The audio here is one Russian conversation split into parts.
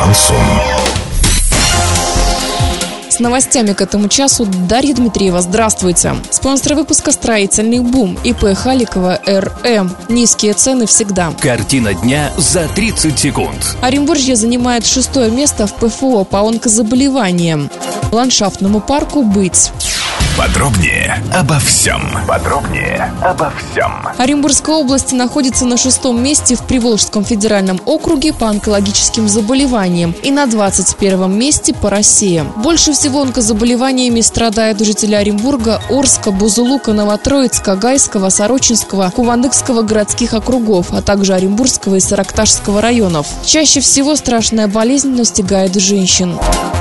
Шансон. С новостями к этому часу Дарья Дмитриева. Здравствуйте. Спонсор выпуска «Строительный бум» ИП Халикова РМ. Низкие цены всегда. Картина дня за 30 секунд. Оренбуржье занимает шестое место в ПФО по онкозаболеваниям. Ландшафтному парку «Быть». Подробнее обо всем. Подробнее обо всем. Оренбургская область находится на шестом месте в Приволжском федеральном округе по онкологическим заболеваниям и на 21 месте по России. Больше всего онкозаболеваниями страдают жители Оренбурга, Орска, Бузулука, Новотроицка, Гайского, Сорочинского, Кувандыкского городских округов, а также Оренбургского и Саракташского районов. Чаще всего страшная болезнь настигает женщин.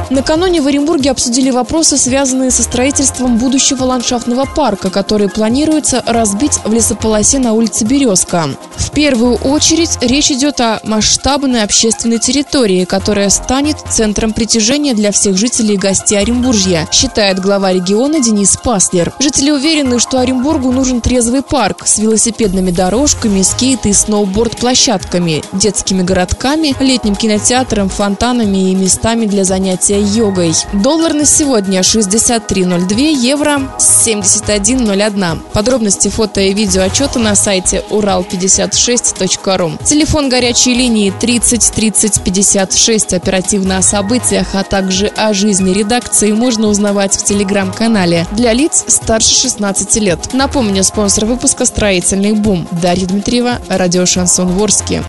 Накануне в Оренбурге обсудили вопросы, связанные со строительством будущего ландшафтного парка, который планируется разбить в лесополосе на улице Березка. В первую очередь речь идет о масштабной общественной территории, которая станет центром притяжения для всех жителей и гостей Оренбуржья, считает глава региона Денис Паслер. Жители уверены, что Оренбургу нужен трезвый парк с велосипедными дорожками, скейт и сноуборд-площадками, детскими городками, летним кинотеатром, фонтанами и местами для занятия йогой. Доллар на сегодня 63.02, евро 71.01. Подробности фото и видео отчета на сайте урал56.ру. Телефон горячей линии 30 30 56. Оперативно о событиях, а также о жизни редакции можно узнавать в телеграм-канале для лиц старше 16 лет. Напомню, спонсор выпуска «Строительный бум». Дарья Дмитриева, радио «Шансон Ворске».